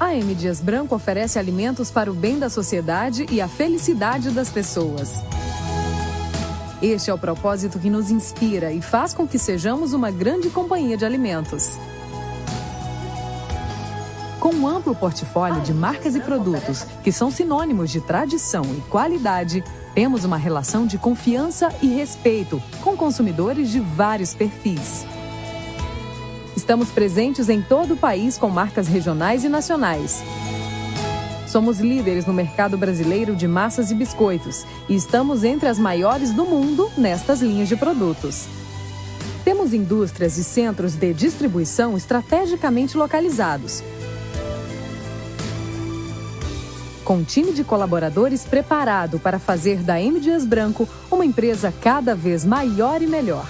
A M Dias Branco oferece alimentos para o bem da sociedade e a felicidade das pessoas. Este é o propósito que nos inspira e faz com que sejamos uma grande companhia de alimentos. Com um amplo portfólio de marcas e produtos que são sinônimos de tradição e qualidade, temos uma relação de confiança e respeito com consumidores de vários perfis. Estamos presentes em todo o país com marcas regionais e nacionais. Somos líderes no mercado brasileiro de massas e biscoitos e estamos entre as maiores do mundo nestas linhas de produtos. Temos indústrias e centros de distribuição estrategicamente localizados, com um time de colaboradores preparado para fazer da M Dias Branco uma empresa cada vez maior e melhor.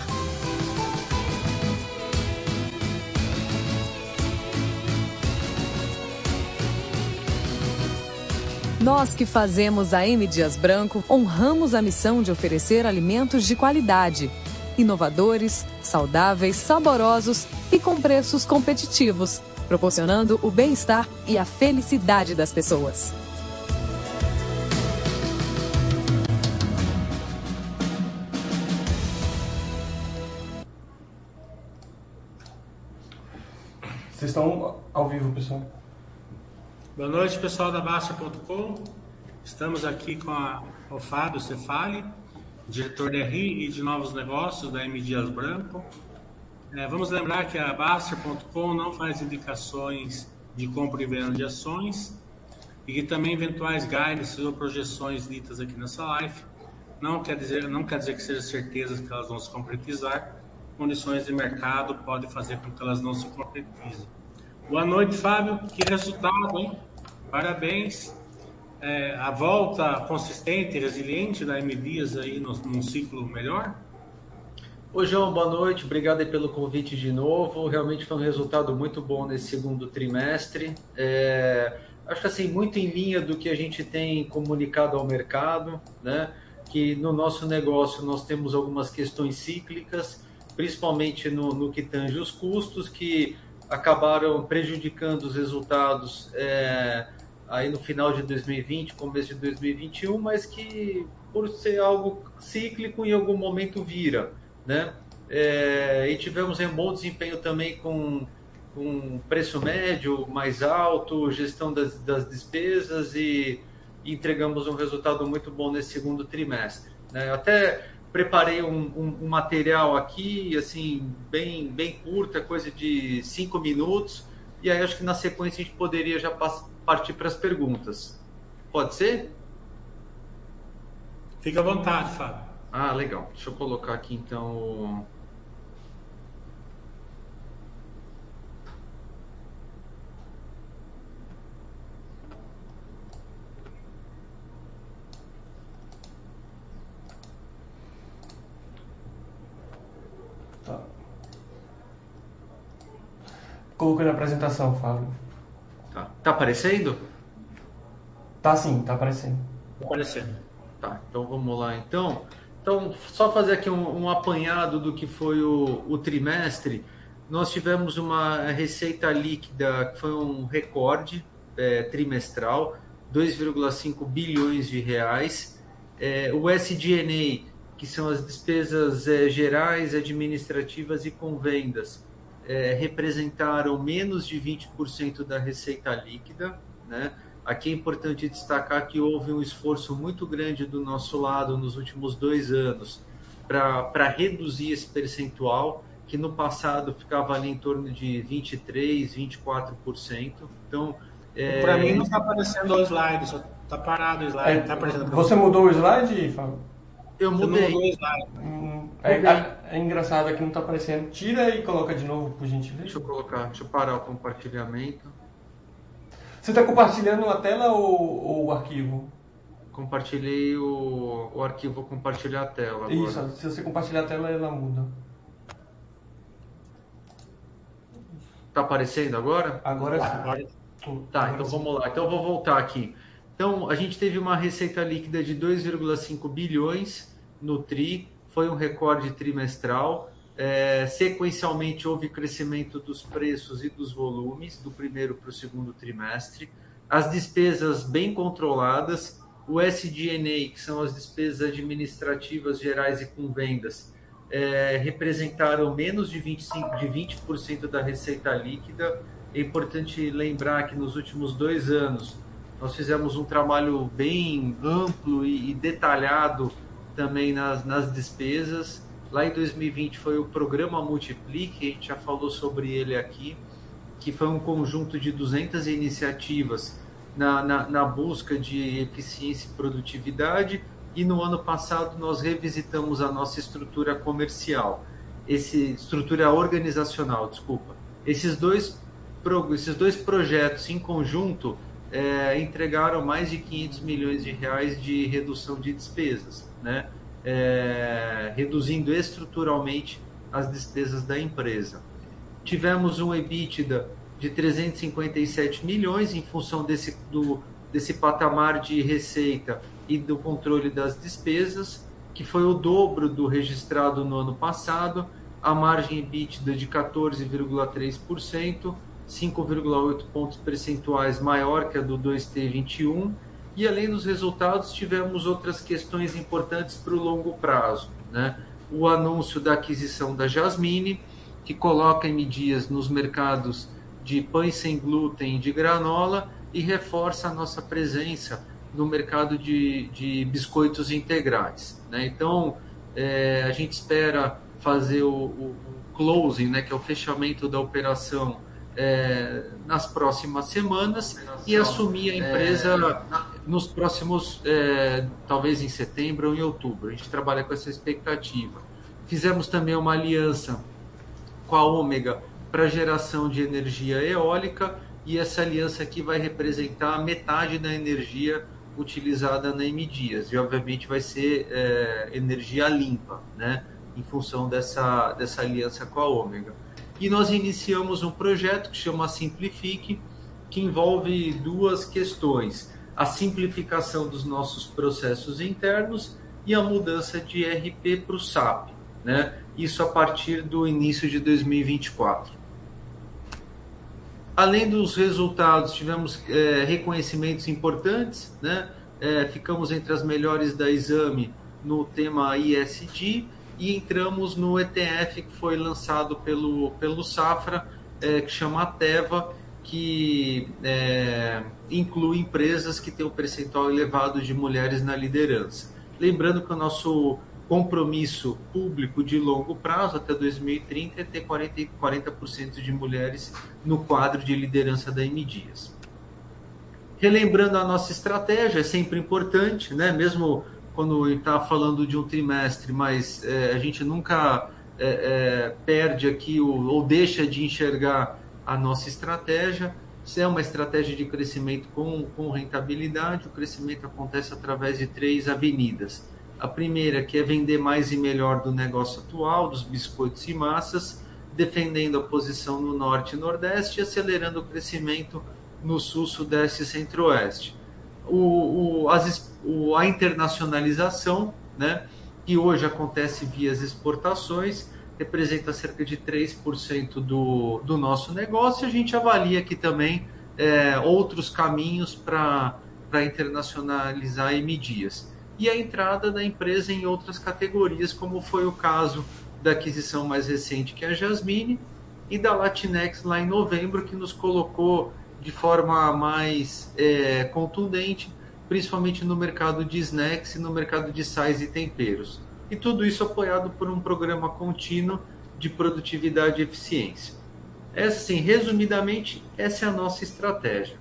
Nós que fazemos a M Dias Branco honramos a missão de oferecer alimentos de qualidade, inovadores, saudáveis, saborosos e com preços competitivos, proporcionando o bem-estar e a felicidade das pessoas. Vocês estão ao vivo, pessoal. Boa noite, pessoal da Baixa.com. Estamos aqui com a, o Fábio Cefali, diretor de RI e de novos negócios da M Dias Branco. É, vamos lembrar que a Baster.com não faz indicações de compra e venda de ações e que também eventuais guides ou projeções ditas aqui nessa live não quer dizer, não quer dizer que seja certeza que elas vão se concretizar. Condições de mercado podem fazer com que elas não se concretizem. Boa noite, Fábio. Que resultado, hein? Parabéns. É, a volta consistente e resiliente da M Dias aí no, num ciclo melhor? Ô João, boa noite, obrigado pelo convite de novo. Realmente foi um resultado muito bom nesse segundo trimestre. É, acho que assim, muito em linha do que a gente tem comunicado ao mercado, né? Que no nosso negócio nós temos algumas questões cíclicas, principalmente no, no que tange os custos, que acabaram prejudicando os resultados é, aí no final de 2020, começo de 2021, mas que por ser algo cíclico em algum momento vira, né? É, e tivemos um bom desempenho também com, com preço médio mais alto, gestão das, das despesas e, entregamos um resultado muito bom nesse segundo trimestre. Né? Até preparei um, um, um, material aqui, assim, bem, bem curta, coisa de cinco minutos, e aí acho que na sequência a gente poderia já partir para as perguntas. Pode ser? Fica à vontade, Fábio. Ah, legal. Deixa eu colocar aqui então colocando a apresentação, Fábio. Tá. Tá aparecendo? Tá sim, tá aparecendo. Tá aparecendo. Tá, então vamos lá então. Então, só fazer aqui um, um apanhado do que foi o, o, trimestre. Nós tivemos uma receita líquida que foi um recorde é, trimestral, 2,5 bilhões de reais. É, o SG&A, que são as despesas é, gerais, administrativas e com vendas, é, representaram menos de 20% da receita líquida. Né? Aqui é importante destacar que houve um esforço muito grande do nosso lado nos últimos dois anos para reduzir esse percentual, que no passado ficava ali em torno de 23%, 24%. Então, é... Para mim não está aparecendo o slide, só está parado o slide. É, tá você mudou o slide, Fábio? Eu mudei. Hum, é, é, é, engraçado que não está aparecendo. Tira e coloca de novo, por gentileza. Deixa eu colocar, deixa eu parar o compartilhamento. Você está compartilhando a tela ou, ou, o arquivo? Compartilhei o, o arquivo, compartilhar a tela. Agora. Isso, se você compartilhar a tela, ela muda. Tá aparecendo agora? Agora sim. Tá, então vamos lá. Então eu vou voltar aqui. Então, a gente teve uma receita líquida de 2,5 bilhões no TRI, foi um recorde trimestral. É, sequencialmente, houve crescimento dos preços e dos volumes do primeiro para o segundo trimestre. As despesas bem controladas, o SG&A, que são as despesas administrativas gerais e com vendas, é, representaram menos de 25%, de 20 da receita líquida. É importante lembrar que nos últimos dois anos nós fizemos um trabalho bem amplo e, e detalhado também nas, nas despesas. Lá em 2020 foi o programa Multiplique, a gente já falou sobre ele aqui, que foi um conjunto de 200 iniciativas na, na, na busca de eficiência e produtividade. E no ano passado nós revisitamos a nossa estrutura comercial, esse estrutura organizacional, desculpa. Esses dois, esses dois projetos em conjunto é, entregaram mais de 500 milhões de reais de redução de despesas, né? é, reduzindo estruturalmente as despesas da empresa. Tivemos um EBITDA de 357 milhões em função desse, do, desse patamar de receita e do controle das despesas, que foi o dobro do registrado no ano passado, a margem EBITDA de 14,3%, 5,8 pontos percentuais maior que a do 2T21 e além dos resultados, tivemos outras questões importantes para o longo prazo. Né? O anúncio da aquisição da Jasmine, que coloca M Dias nos mercados de pães sem glúten e de granola e reforça a nossa presença no mercado de, de biscoitos integrais. Né? Então, é, a gente espera fazer o, o closing, né, que é o fechamento da operação é, nas próximas semanas e assumir a empresa é, nos próximos, é, talvez em setembro ou em outubro. A gente trabalha com essa expectativa. Fizemos também uma aliança com a Ômega para geração de energia eólica e essa aliança aqui vai representar metade da energia utilizada na M Dias e obviamente vai ser é, energia limpa, né? Em função dessa, dessa aliança com a Ômega. E nós iniciamos um projeto que chama Simplifique, que envolve duas questões: a simplificação dos nossos processos internos e a mudança de RP para o SAP, né? Isso a partir do início de 2024. Além dos resultados, tivemos é, reconhecimentos importantes, né? É, ficamos entre as melhores da exame no tema ISD e entramos no ETF que foi lançado pelo, pelo Safra, é, que chama Teva, que é, inclui empresas que têm um percentual elevado de mulheres na liderança. Lembrando que o nosso compromisso público de longo prazo até 2030 é ter 40%, 40 de mulheres no quadro de liderança da M. Relembrando a nossa estratégia, é sempre importante, né? mesmo quando está falando de um trimestre, mas é, a gente nunca é, é, perde aqui ou, ou, deixa de enxergar a nossa estratégia. Se é uma estratégia de crescimento com, com rentabilidade, o crescimento acontece através de três avenidas. A primeira, que é vender mais e melhor do negócio atual, dos biscoitos e massas, defendendo a posição no norte e nordeste e acelerando o crescimento no sul, sudeste e centro-oeste o, o, as, o, a internacionalização, né, que hoje acontece via as exportações, representa cerca de 3% do, do nosso negócio. A gente avalia aqui também é, outros caminhos para internacionalizar M Dias. E a entrada da empresa em outras categorias, como foi o caso da aquisição mais recente, que é a Jasmine, e da Latinex lá em novembro, que nos colocou de forma mais é, contundente, principalmente no mercado de snacks e no mercado de sais e temperos. E tudo isso apoiado por um programa contínuo de produtividade e eficiência. Essa, sim, resumidamente, essa é a nossa estratégia.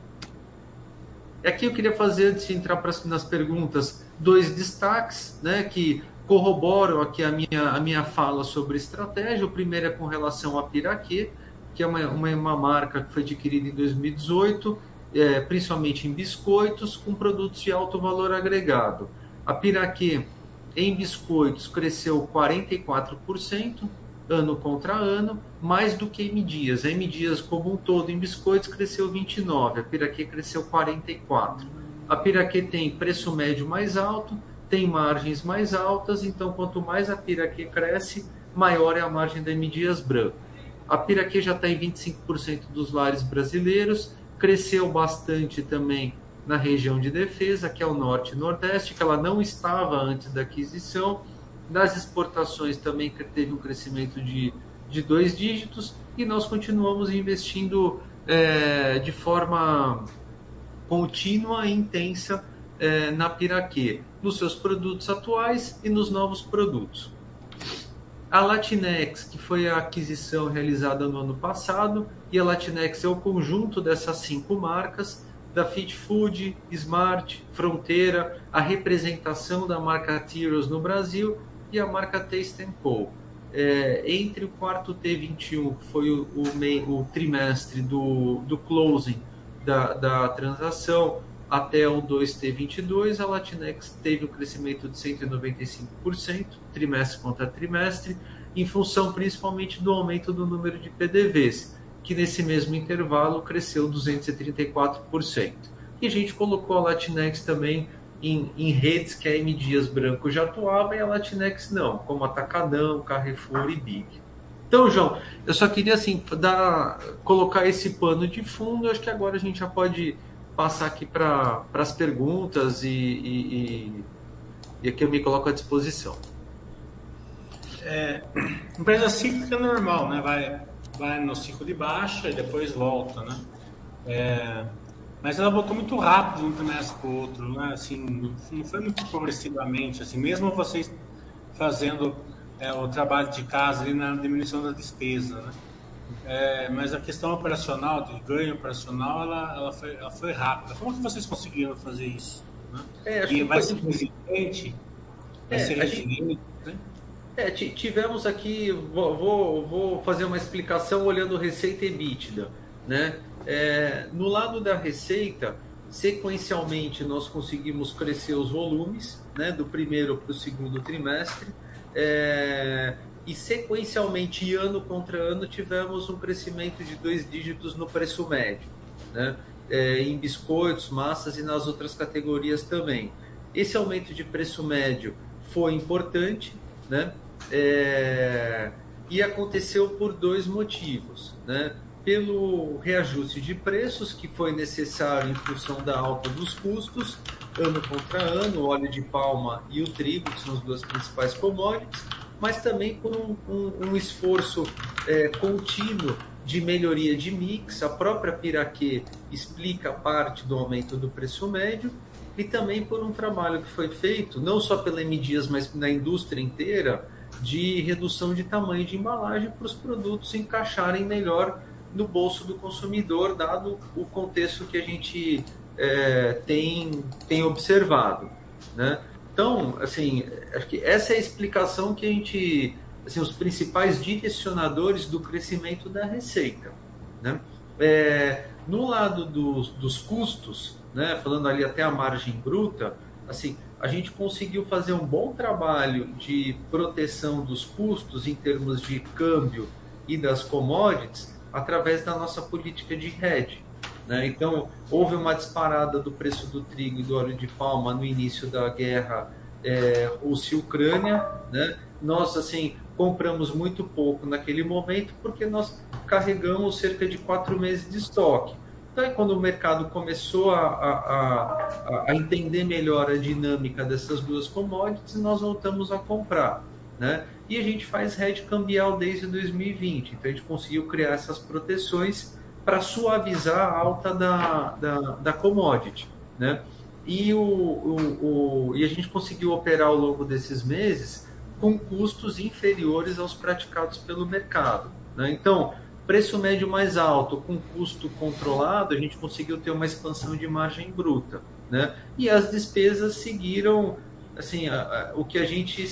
Aqui eu queria fazer, antes de entrar nas perguntas, dois destaques né, que corroboram aqui a minha, a minha fala sobre estratégia. O primeiro é com relação a Piraquê, que é uma, uma, uma marca que foi adquirida em 2018, é, principalmente em biscoitos, com produtos de alto valor agregado. A Piraquê, em biscoitos, cresceu 44%, ano contra ano, mais do que M Dias. A M Dias, como um todo, em biscoitos, cresceu 29%, a Piraquê cresceu 44%. A Piraquê tem preço médio mais alto, tem margens mais altas, então quanto mais a Piraquê cresce, maior é a margem da M. Dias Branco. A Piraquê já está em 25% dos lares brasileiros, cresceu bastante também na região de defesa, que é o norte e nordeste, que ela não estava antes da aquisição. Das exportações também teve um crescimento de, de dois dígitos e nós continuamos investindo é, de forma contínua e intensa é, na Piraquê, nos seus produtos atuais e nos novos produtos. A Latinex, que foi a aquisição realizada no ano passado, e a Latinex é o conjunto dessas cinco marcas, da Fit Food, Smart, Fronteira, a representação da marca Tyros no Brasil e a marca Taste Co. É, entre o quarto T21, que foi o, o, o trimestre do, do closing da, da transação, até o 2T22, a Latinex teve um crescimento de 195%, trimestre contra trimestre, em função principalmente do aumento do número de PDVs, que nesse mesmo intervalo cresceu 234%. E a gente colocou a Latinex também em, em redes que a M Dias Branco já atuava e a Latinex não, como Atacadão, Carrefour e Big. Então, João, eu só queria assim dar, colocar esse pano de fundo. Acho que agora a gente já pode passar aqui para as perguntas e, e, e, aqui eu me coloco à disposição. É, empresa cíclica é normal, né? Vai, vai no ciclo de baixa e depois volta, né? É, mas ela voltou muito rápido um trimestre para o outro, né? Assim, não foi muito progressivamente, assim, mesmo vocês fazendo é, o trabalho de casa ali na diminuição da despesa, né? É, mas a questão operacional, de ganho operacional, ela, ela, foi, ela foi rápida. Como que vocês conseguiram fazer isso? Né? É, e vai ser resiliente? Vai é, ser resiliente? Né? É, tivemos aqui, vou, vou, fazer uma explicação olhando receita e EBITDA. Né? É, no lado da receita, sequencialmente nós conseguimos crescer os volumes né, do primeiro para o segundo trimestre. É, e sequencialmente, ano contra ano, tivemos um crescimento de dois dígitos no preço médio, né? É, em biscoitos, massas e nas outras categorias também. Esse aumento de preço médio foi importante, né? É, e aconteceu por dois motivos, né? Pelo reajuste de preços que foi necessário em função da alta dos custos, ano contra ano, óleo de palma e o trigo, que são as duas principais commodities, mas também por um, um, um esforço é, contínuo de melhoria de mix. A própria Piraquê explica parte do aumento do preço médio e também por um trabalho que foi feito, não só pela M mas na indústria inteira, de redução de tamanho de embalagem para os produtos encaixarem melhor no bolso do consumidor, dado o contexto que a gente é, tem, tem observado. Né? Então, assim, acho que essa é a explicação que a gente, assim, os principais direcionadores do crescimento da receita, né? É, no lado dos, dos custos, né, falando ali até a margem bruta, assim, a gente conseguiu fazer um bom trabalho de proteção dos custos em termos de câmbio e das commodities através da nossa política de hedge. Né? Então, houve uma disparada do preço do trigo e do óleo de palma no início da guerra é, Rússia-Ucrânia. Né? Nós, assim, compramos muito pouco naquele momento porque nós carregamos cerca de quatro meses de estoque. Então, quando o mercado começou a, a, a, entender melhor a dinâmica dessas duas commodities, nós voltamos a comprar. Né? E a gente faz hedge cambial desde 2020. Então, a gente conseguiu criar essas proteções para suavizar a alta da, da, da commodity. Né? E, o, o, o, e a gente conseguiu operar ao longo desses meses com custos inferiores aos praticados pelo mercado. Né? Então, preço médio mais alto com custo controlado, a gente conseguiu ter uma expansão de margem bruta. Né? E as despesas seguiram assim, a, a, o que a gente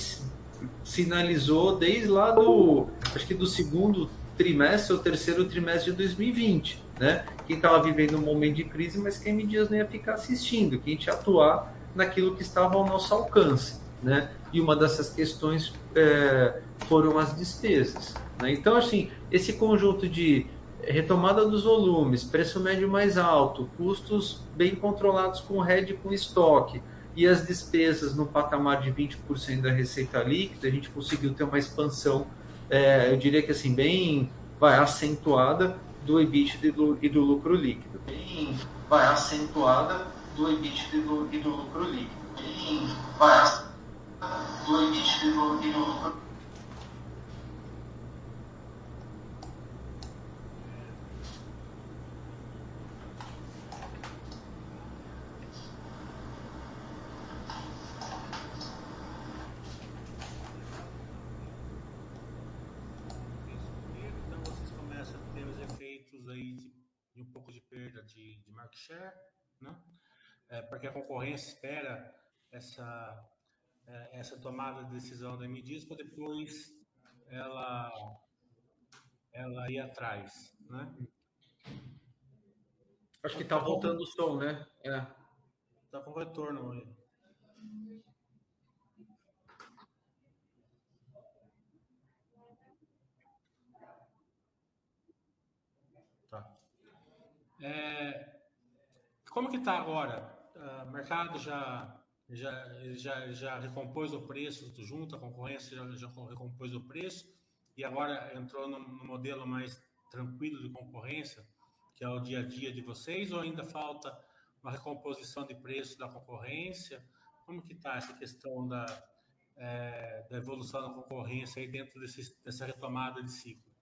sinalizou desde lá do, acho que do segundo trimestre ou terceiro trimestre de 2020, né? Quem estava vivendo um momento de crise, mas quem Dias não ia ficar assistindo, que a gente atuar naquilo que estava ao nosso alcance, né? E uma dessas questões é, foram as despesas. Né? Então, assim, esse conjunto de retomada dos volumes, preço médio mais alto, custos bem controlados com RED com estoque e as despesas no patamar de 20% da receita líquida, a gente conseguiu ter uma expansão é, eu diria que assim, bem vai acentuada do EBIT e do, e do lucro líquido. Bem vai acentuada do EBIT e do, e do lucro líquido. Bem vai do EBIT e do, e do lucro líquido. market share, né? É, porque a concorrência espera essa, é, essa tomada de decisão da MDIS para depois ela, ela ir atrás, né? Acho que está voltando o som, né? É. Está com retorno aí. Tá. É, como que está agora? Uh, o mercado já, já, já, já recompôs o preço junto, a concorrência já, já recompôs o preço e agora entrou no, no, modelo mais tranquilo de concorrência, que é o dia a dia de vocês, ou ainda falta uma recomposição de preço da concorrência? Como que está essa questão da, é, da evolução da concorrência aí dentro desse, dessa retomada de ciclo?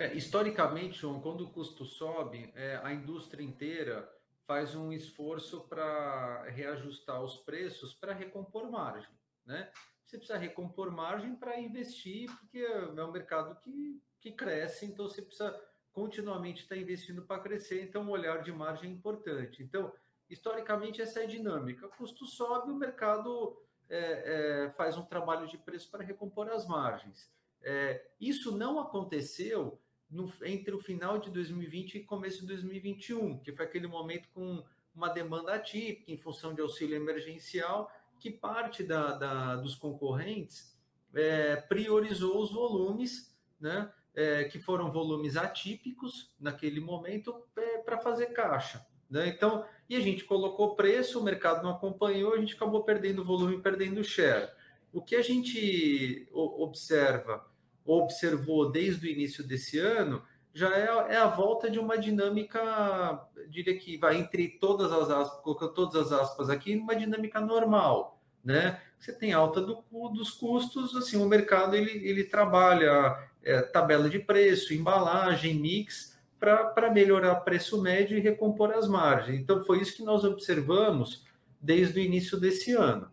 É, historicamente, João, quando o custo sobe, é, a indústria inteira faz um esforço para reajustar os preços para recompor margem, né? Você precisa recompor margem para investir, porque é um mercado que, que cresce, então você precisa continuamente estar investindo para crescer, então o olhar de margem é importante. Então, historicamente, essa é a dinâmica. O custo sobe, o mercado é, é, faz um trabalho de preço para recompor as margens. É, isso não aconteceu no, entre o final de 2020 e começo de 2021, que foi aquele momento com uma demanda atípica em função de auxílio emergencial, que parte da, da dos concorrentes é, priorizou os volumes, né, é, que foram volumes atípicos naquele momento é, para fazer caixa. Né? Então, e a gente colocou preço, o mercado não acompanhou, a gente acabou perdendo volume, perdendo share. O que a gente observa observou desde o início desse ano já é, é a volta de uma dinâmica, diria que vai entre todas as aspas, colocando todas as aspas aqui, uma dinâmica normal, né? Você tem alta do, dos custos, assim, o mercado ele, ele trabalha é, tabela de preço, embalagem, mix, para melhorar preço médio e recompor as margens. Então, foi isso que nós observamos desde o início desse ano,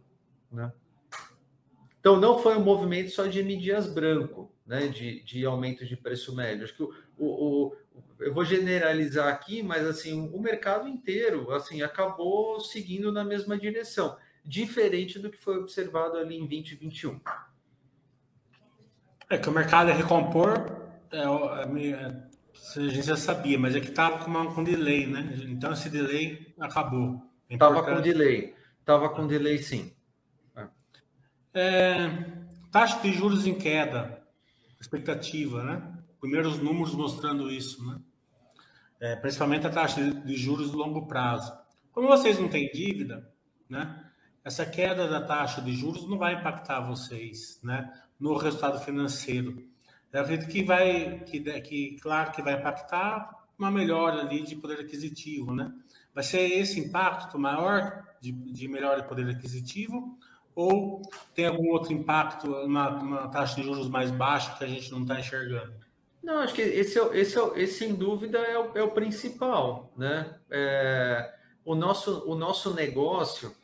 né? Então, não foi um movimento só de M. Dias Branco, né, de, de aumento de preço médio. Acho que o, o, o, eu vou generalizar aqui, mas assim o mercado inteiro assim acabou seguindo na mesma direção, diferente do que foi observado ali em 2021. É que o mercado é recompor, é, é, é, a gente já sabia, mas é que estava com, com delay, né? Então esse delay acabou. Estava é com delay, estava com delay sim. É, taxa de juros em queda expectativa, né? Primeiros números mostrando isso, né? É, principalmente a taxa de juros de longo prazo. Como vocês não têm dívida, né? Essa queda da taxa de juros não vai impactar vocês, né? No resultado financeiro. Eu acredito que vai, que, que claro que vai impactar uma melhora ali de poder aquisitivo, né? Vai ser esse impacto maior de, de melhora de poder aquisitivo ou tem algum outro impacto, uma, uma taxa de juros mais baixa que a gente não está enxergando? Não, acho que esse, é, esse, é, esse sem dúvida é o, é o principal, né? É, o, nosso, o nosso negócio,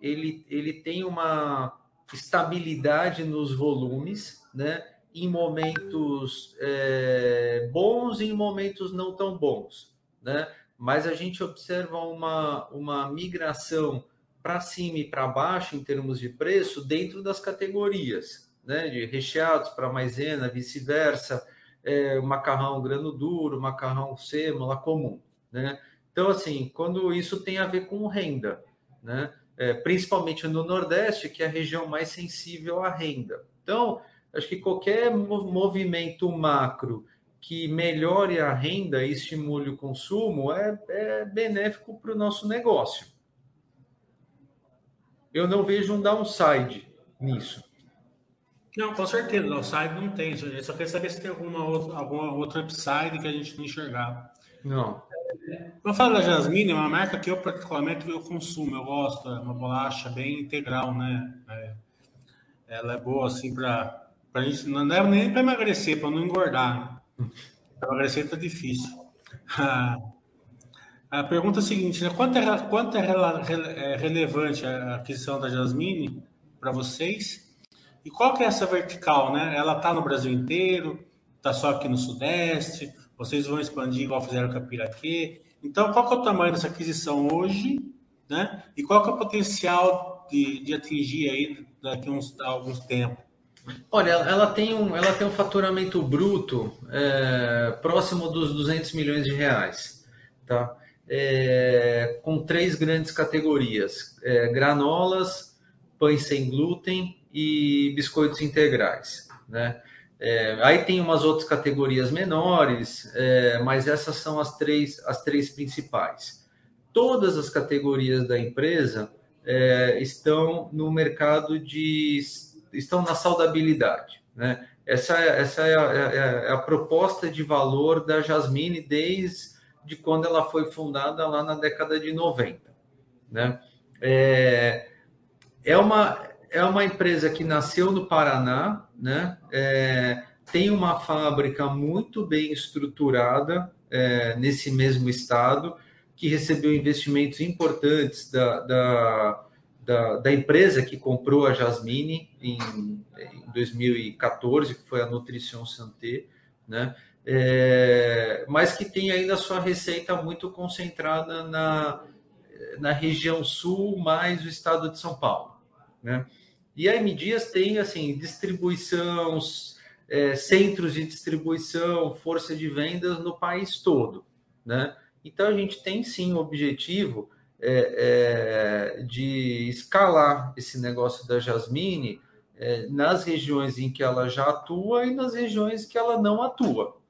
ele, ele tem uma estabilidade nos volumes, né? Em momentos é, bons e em momentos não tão bons, né? Mas a gente observa uma, uma migração para cima e para baixo em termos de preço dentro das categorias, né? De recheados para maisena, vice-versa, é, macarrão grano duro, macarrão sêmola comum, né? Então, assim, quando isso tem a ver com renda, né? É, principalmente no Nordeste, que é a região mais sensível à renda. Então, acho que qualquer movimento macro que melhore a renda e estimule o consumo é, é benéfico para o nosso negócio eu não vejo um downside nisso. Não, com certeza, o upside não tem. Eu só queria saber se tem alguma outra, alguma outra upside que a gente não enxergava. Não. Vamos falar da Jasmine, é uma marca que eu particularmente eu consumo, eu gosto, é uma bolacha bem integral, né? É, ela é boa assim para a gente, não deve nem para emagrecer, para não engordar. Né? Para emagrecer tá difícil. A pergunta é a seguinte, né? Quanto é, quanto é, é relevante a aquisição da Jasmine para vocês? E qual que é essa vertical, né? Ela está no Brasil inteiro, está só aqui no Sudeste, vocês vão expandir igual fizeram com a Piraquê. Então, qual que é o tamanho dessa aquisição hoje, né? E qual que é o potencial de, de atingir aí daqui a uns alguns tempos? Olha, ela tem um, ela tem um faturamento bruto é, próximo dos 200 milhões de reais, tá? É, com três grandes categorias: é, granolas, pães sem glúten e biscoitos integrais, né? É, aí tem umas outras categorias menores, é, mas essas são as três, as três principais. Todas as categorias da empresa é, estão no mercado de. estão na saudabilidade. Né? Essa, essa é, a, é, é, é a proposta de valor da Jasmine desde quando ela foi fundada lá na década de 90. Né? É, é uma é uma empresa que nasceu no Paraná, né? É, tem uma fábrica muito bem estruturada é, nesse mesmo estado, que recebeu investimentos importantes da, da, da, da empresa que comprou a Jasmine em, em 2014, que foi a Nutrition Santé, né? É, mas que tem ainda sua receita muito concentrada na, na região sul, mais o estado de São Paulo. Né? E a M Dias tem assim distribuição, é, centros de distribuição, força de vendas no país todo, né? Então a gente tem sim o objetivo é, é, de escalar esse negócio da Jasmine é, nas regiões em que ela já atua e nas regiões que ela não atua.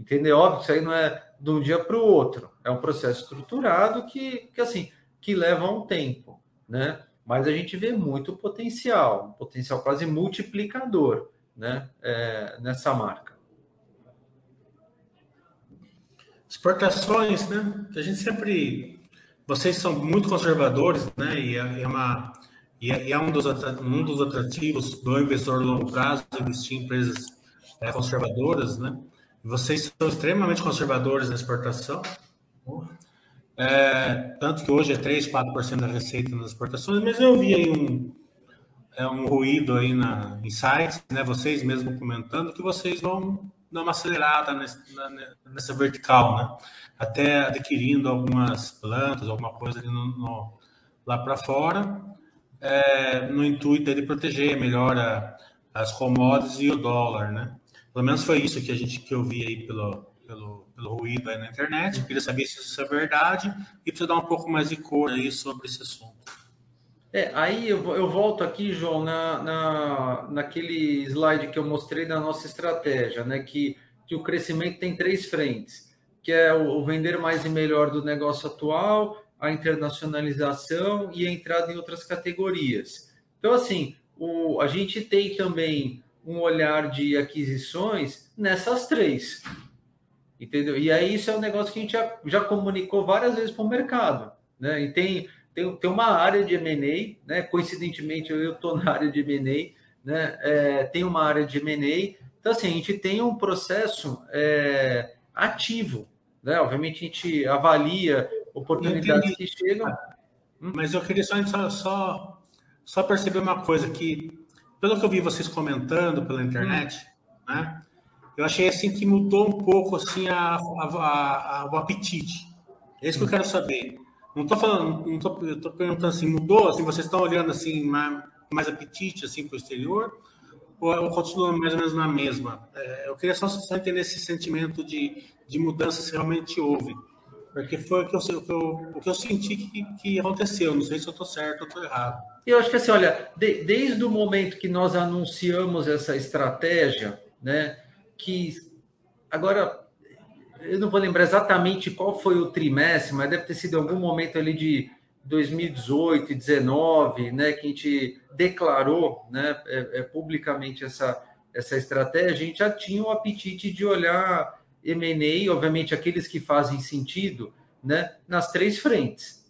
Entendeu? Óbvio que isso aí não é de um dia para o outro, é um processo estruturado que, que assim que leva um tempo, né? mas a gente vê muito potencial, um potencial quase multiplicador né, é, nessa marca. Exportações, né? A gente sempre. Vocês são muito conservadores, né? E é, é uma. E é, é um, dos, um dos atrativos do investidor longo prazo investir em empresas é, conservadoras, né? Vocês são extremamente conservadores na exportação. É, tanto que hoje é 3, 4% da receita nas exportações, mas eu vi aí um, é, um ruído aí na, em sites, né, vocês mesmo comentando, que vocês vão dar uma acelerada nesse, na, nessa vertical, né? Até adquirindo algumas plantas, alguma coisa no, no, lá para fora, é, no intuito de proteger melhor a, as commodities e o dólar, né? Pelo menos foi isso que a gente que eu vi aí pelo, pelo, pelo ruído aí na internet. Eu queria saber se isso é verdade e precisa dar um pouco mais de cor aí sobre esse assunto. É, aí eu, eu volto aqui, João, na, na, naquele slide que eu mostrei da nossa estratégia, né? Que, que o crescimento tem três frentes, que é o, o vender mais e melhor do negócio atual, a internacionalização e a entrada em outras categorias. Então, assim, o, a gente tem também um olhar de aquisições nessas três. Entendeu? E aí isso é um negócio que a gente já, já comunicou várias vezes para o mercado. Né? E tem, tem, tem uma área de M&A, né? coincidentemente eu estou na área de M&A, né? É, tem uma área de M&A, então assim, a gente tem um processo é, ativo, né? Obviamente a gente avalia oportunidades que chegam. Mas eu queria só, só, só perceber uma coisa, que pelo que eu vi vocês comentando pela internet, hum. né? eu achei assim que mudou um pouco assim a, a, a, o apetite. É isso que eu quero saber. Não estou falando, não tô, eu estou perguntando assim, mudou? Assim, vocês estão olhando assim mais, mais apetite assim para o exterior? Ou, ou continua mais ou menos na mesma? É, eu queria só, só, entender esse sentimento de, de mudança se realmente houve. Porque foi o que eu, o que eu, senti que, que aconteceu. Não sei se eu estou certo ou estou errado. Eu acho que assim, olha, de, desde o momento que nós anunciamos essa estratégia, né? que agora eu não vou lembrar exatamente qual foi o trimestre, mas deve ter sido algum momento ali de, 2018 e 2019, né, que a gente declarou né, é, é, publicamente essa, essa estratégia, a gente já tinha o apetite de olhar M&A, obviamente aqueles que fazem sentido, né, nas três frentes.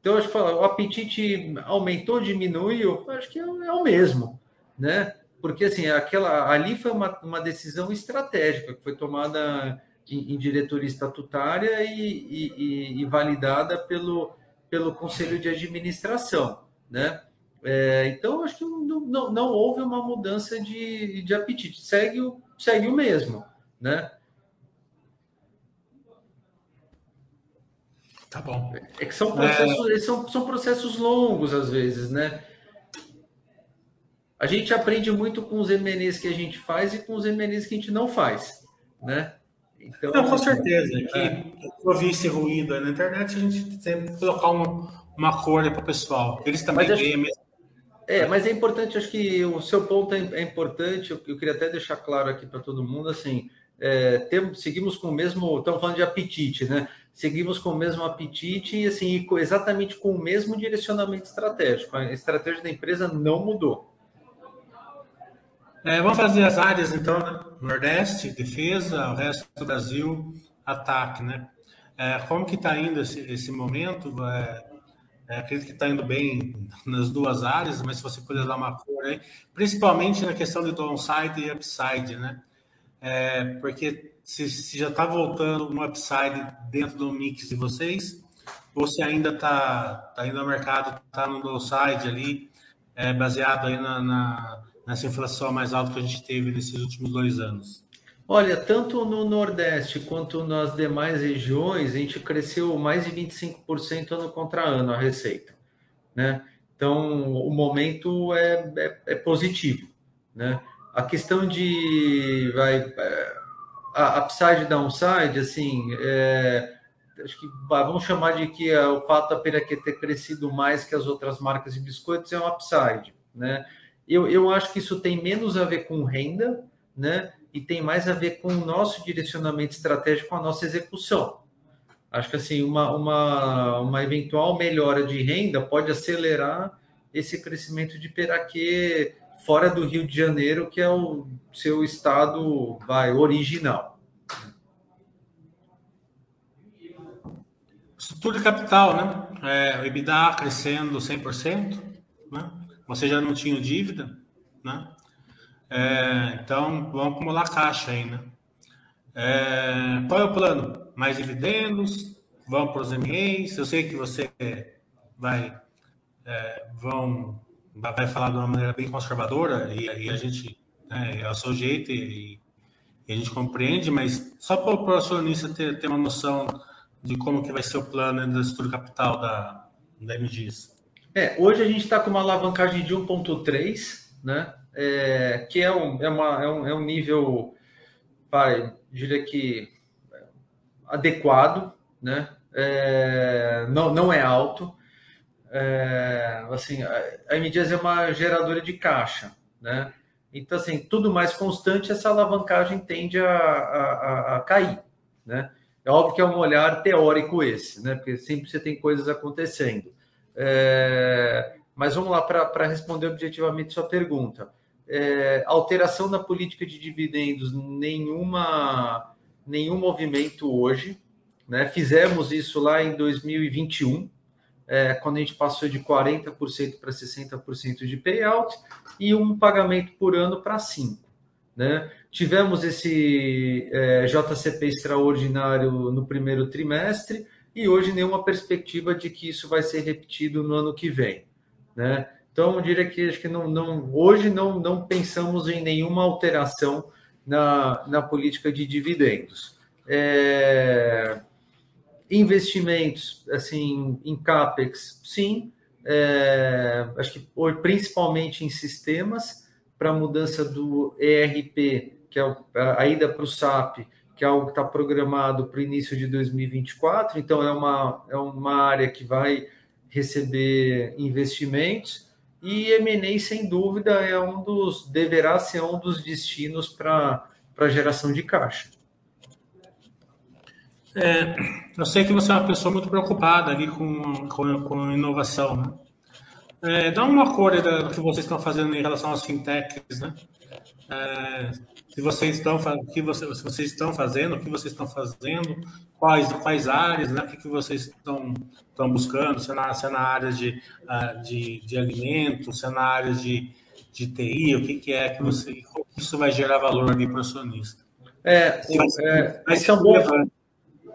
Então, acho que o apetite aumentou, diminuiu, acho que é, é o mesmo, né? Porque assim, aquela ali foi uma, uma decisão estratégica que foi tomada em, em diretoria estatutária e, e, e, validada pelo, pelo Conselho de Administração, né? É, então, acho que não, não, não, houve uma mudança de, de apetite, segue o, segue o mesmo, né? Tá bom. É que são processos, é... são, são processos longos, às vezes, né? A gente aprende muito com os MNEs que a gente faz e com os MNEs que a gente não faz, né? Então, não, com certeza. É. Que eu vi esse ruído na internet, a gente tem que colocar uma, uma cor para o pessoal. Eles também veem mesmo. É, mas é importante, acho que o seu ponto é, é importante, eu, eu queria até deixar claro aqui para todo mundo, assim, é, seguimos com o mesmo, estamos falando de apetite, né? Seguimos com o mesmo apetite e assim, exatamente com o mesmo direcionamento estratégico. A estratégia da empresa não mudou. É, vamos fazer as áreas então, né? Nordeste, defesa, o resto do Brasil, ataque, né? É, como que está indo esse, esse momento? É, é, acredito que está indo bem nas duas áreas, mas se você puder dar uma cor aí, principalmente na questão de downside e upside, né? É, porque se, se já está voltando no upside dentro do mix de vocês, ou se ainda está tá indo ao mercado, está no downside ali, é, baseado aí na, na nessa inflação mais alta que a gente teve nesses últimos dois anos? Olha, tanto no Nordeste quanto nas demais regiões, a gente cresceu mais de 25% ano contra ano a receita, né? Então, o momento é, é, é positivo, né? A questão de vai, é, a upside downside, assim, é, acho que vamos chamar de que é, o fato da Piraquê ter crescido mais que as outras marcas de biscoitos é um upside, né? Eu, eu acho que isso tem menos a ver com renda, né? E tem mais a ver com o nosso direcionamento estratégico, com a nossa execução. Acho que assim, uma, uma, uma eventual melhora de renda pode acelerar esse crescimento de Peraquê fora do Rio de Janeiro, que é o seu estado vai original. Estrutura de capital, né? É, o EBITDA crescendo 100%, né? você já não tinha dívida, né? É, então, vamos acumular caixa ainda. Né? É, qual é o plano? Mais dividendos? Vão para os MEs? Eu sei que você vai, é, vão, vai falar de uma maneira bem conservadora e, e a gente né, é o seu jeito e, e, a gente compreende, mas só para o acionista ter, ter uma noção de como que vai ser o plano da estrutura capital da, da MGIS. É, hoje a gente está com uma alavancagem de 1,3, né? É, que é um, é, uma, é, um, é um nível, vai, diria que adequado, né? É, não, não é alto. É, assim, a MDias é uma geradora de caixa, né? Então, assim, tudo mais constante, essa alavancagem tende a, a, a cair, né? É óbvio que é um olhar teórico esse, né? Porque sempre você tem coisas acontecendo. É, mas vamos lá para responder objetivamente sua pergunta. É, alteração na política de dividendos, nenhuma, nenhum movimento hoje. Né? Fizemos isso lá em 2021, é, quando a gente passou de 40% para 60% de payout e um pagamento por ano para 5%. Né? Tivemos esse é, JCP extraordinário no primeiro trimestre, e hoje nenhuma perspectiva de que isso vai ser repetido no ano que vem. Né? Então, eu diria que acho que não, não, hoje não, não pensamos em nenhuma alteração na, na política de dividendos. É, investimentos assim em capex, sim. É, acho que principalmente em sistemas para mudança do ERP, que é a ida para o SAP, que é algo que está programado para o início de 2024, então é uma, é uma área que vai receber investimentos, e M&A, sem dúvida, é um dos, deverá ser um dos destinos para a geração de caixa. É, eu sei que você é uma pessoa muito preocupada ali com, com, com inovação, né? É, dá uma cor do que vocês estão fazendo em relação às fintechs, né? É, se vocês estão que vocês, se vocês estão fazendo, o que vocês estão fazendo, quais quais áreas, né? O que, que vocês estão estão buscando, se é na, se é na área de, ah, de, de alimentos, se é na área de, de TI, o que, que é que você isso vai gerar valor ali para o acionista? É, é, esse é um bom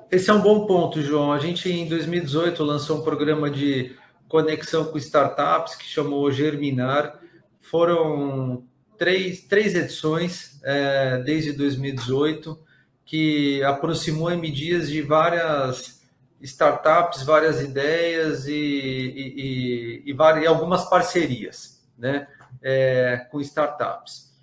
esse é um bom ponto, João. A gente em 2018 lançou um programa de conexão com startups que chamou Germinar. Foram três, três edições é, desde 2018 que aproximou M Dias de várias startups, várias ideias e, e, e, e, várias, algumas parcerias né, é, com startups.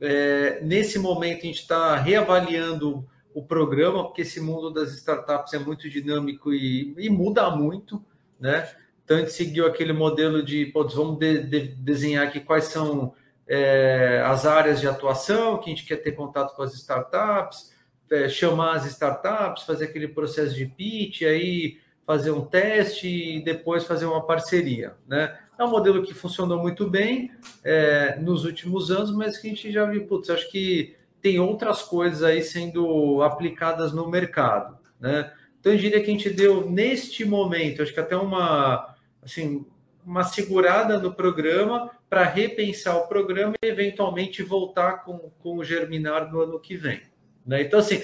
É, nesse momento, a gente está reavaliando o programa, porque esse mundo das startups é muito dinâmico e, e muda muito, né? Então, a gente seguiu aquele modelo de, putz, vamos de, de, desenhar aqui quais são é, as áreas de atuação que a gente quer ter contato com as startups, é, chamar as startups, fazer aquele processo de pitch, aí fazer um teste e depois fazer uma parceria, né? É um modelo que funcionou muito bem é, nos últimos anos, mas que a gente já viu, putz, acho que tem outras coisas aí sendo aplicadas no mercado, né? Então eu diria que a gente deu neste momento, acho que até uma assim, uma segurada no programa para repensar o programa e eventualmente voltar com, com o Germinar no ano que vem. Né? Então, assim,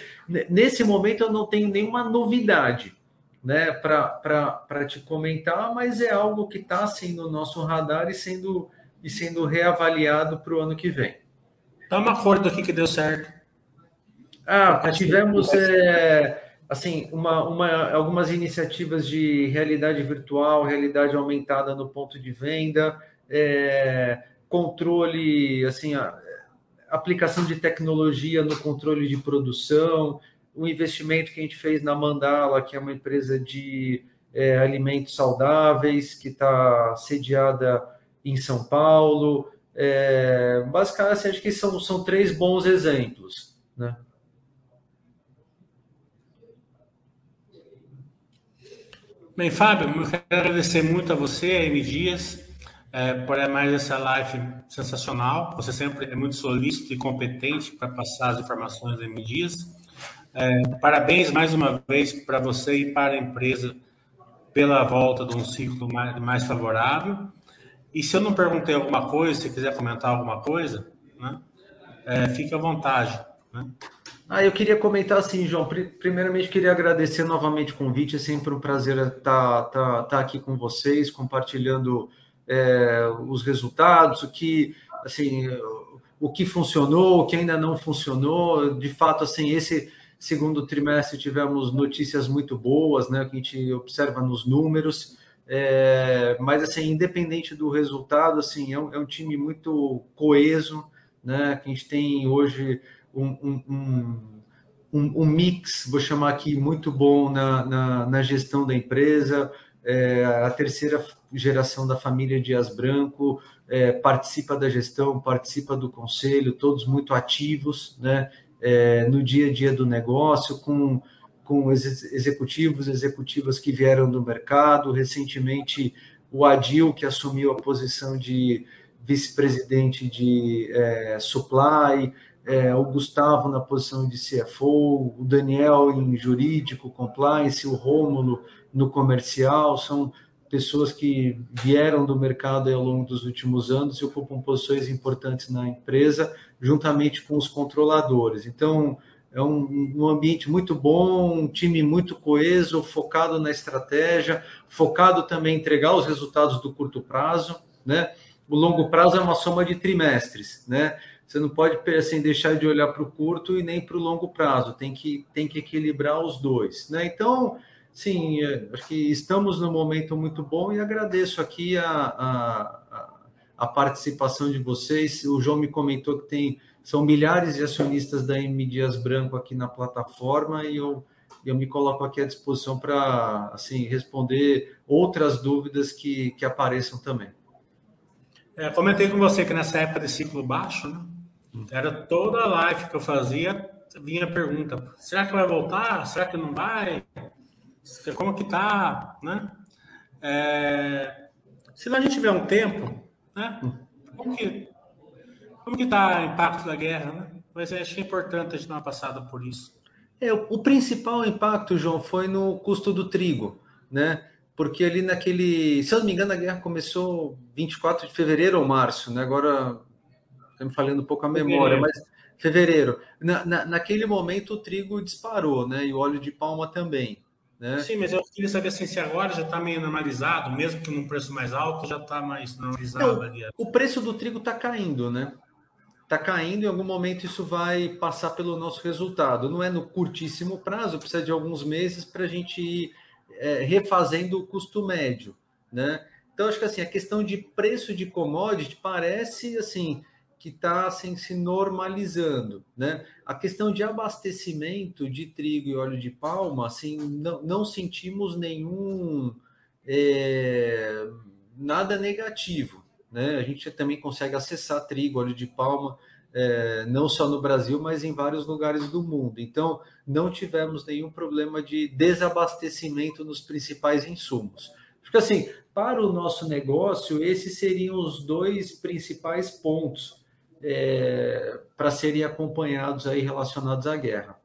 nesse momento eu não tenho nenhuma novidade né, para te comentar, mas é algo que está assim, no nosso radar e sendo, e sendo reavaliado para o ano que vem. Dá uma acordo aqui que deu certo. Ah, tivemos é, assim uma, uma, algumas iniciativas de realidade virtual, realidade aumentada no ponto de venda, é, controle, assim, a, aplicação de tecnologia no controle de produção, o investimento que a gente fez na Mandala, que é uma empresa de é, alimentos saudáveis, que está sediada em São Paulo. É, basicamente, assim, acho que são, são três bons exemplos. Né? Bem, Fábio, eu quero agradecer muito a você, a M. Dias, é, por mais essa live sensacional. Você sempre é muito solícito e competente para passar as informações da M. Dias. É, parabéns mais uma vez para você e para a empresa pela volta de um ciclo mais, mais favorável. E se eu não perguntei alguma coisa, se quiser comentar alguma coisa, né, é, fique à vontade. Né? Ah, eu queria comentar assim, João. Primeiramente, queria agradecer novamente o convite. É sempre um prazer estar, estar, estar aqui com vocês, compartilhando é, os resultados, o que, assim, o que funcionou, o que ainda não funcionou. De fato, assim, esse segundo trimestre tivemos notícias muito boas, né? Que a gente observa nos números. É, mas assim, independente do resultado, assim, é um, é um time muito coeso, né? Que a gente tem hoje um, um, um, mix, vou chamar aqui, muito bom na, na, na gestão da empresa. É, a terceira geração da família Dias Branco é, participa da gestão, participa do conselho, todos muito ativos né, é, no dia a dia do negócio, com, com executivos, executivas que vieram do mercado. Recentemente, o Adil, que assumiu a posição de vice-presidente de é, supply, é, o Gustavo na posição de CFO, o Daniel em jurídico, compliance, o Rômulo no comercial, são pessoas que vieram do mercado ao longo dos últimos anos e ocupam posições importantes na empresa, juntamente com os controladores. Então, é um, um, ambiente muito bom, um time muito coeso, focado na estratégia, focado também em entregar os resultados do curto prazo, né? O longo prazo é uma soma de trimestres, né? Você não pode assim, deixar de olhar para o curto e nem para o longo prazo, tem que, tem que equilibrar os dois. Né? Então, sim, é, acho que estamos num momento muito bom e agradeço aqui a, a, a participação de vocês. O João me comentou que tem são milhares de acionistas da M Dias Branco aqui na plataforma e eu, eu me coloco aqui à disposição para assim, responder outras dúvidas que, que apareçam também. É, comentei com você que nessa época de ciclo baixo, né, era toda a live que eu fazia vinha a pergunta: será que vai voltar? Será que não vai? Como que tá, né? É, se a gente tiver um tempo, né? Como que como que está o impacto da guerra, né? Mas acho que é importante a gente dar uma passada por isso. É, o principal impacto, João, foi no custo do trigo, né? Porque ali naquele, se eu não me engano, a guerra começou 24 de fevereiro ou março, né? Agora estou me falando um pouco a memória, mas fevereiro. Na, na, naquele momento o trigo disparou, né? E o óleo de palma também. Né? Sim, mas eu queria saber assim, se agora já está meio normalizado, mesmo que num preço mais alto, já está mais normalizado ali. O preço do trigo está caindo, né? Está caindo, em algum momento isso vai passar pelo nosso resultado. Não é no curtíssimo prazo, precisa de alguns meses para a gente ir é, refazendo o custo médio, né? Então, acho que assim, a questão de preço de commodity parece assim que está assim, se normalizando. Né? A questão de abastecimento de trigo e óleo de palma, assim, não, não sentimos nenhum é, nada negativo. Né? A gente também consegue acessar trigo, óleo de palma, é, não só no Brasil, mas em vários lugares do mundo. Então, não tivemos nenhum problema de desabastecimento nos principais insumos. Porque assim, para o nosso negócio, esses seriam os dois principais pontos é, para serem acompanhados aí relacionados à guerra.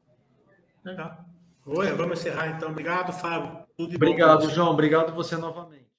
Legal. Oi, vamos encerrar então. Obrigado, Fábio. Tudo Obrigado, João. Obrigado você novamente.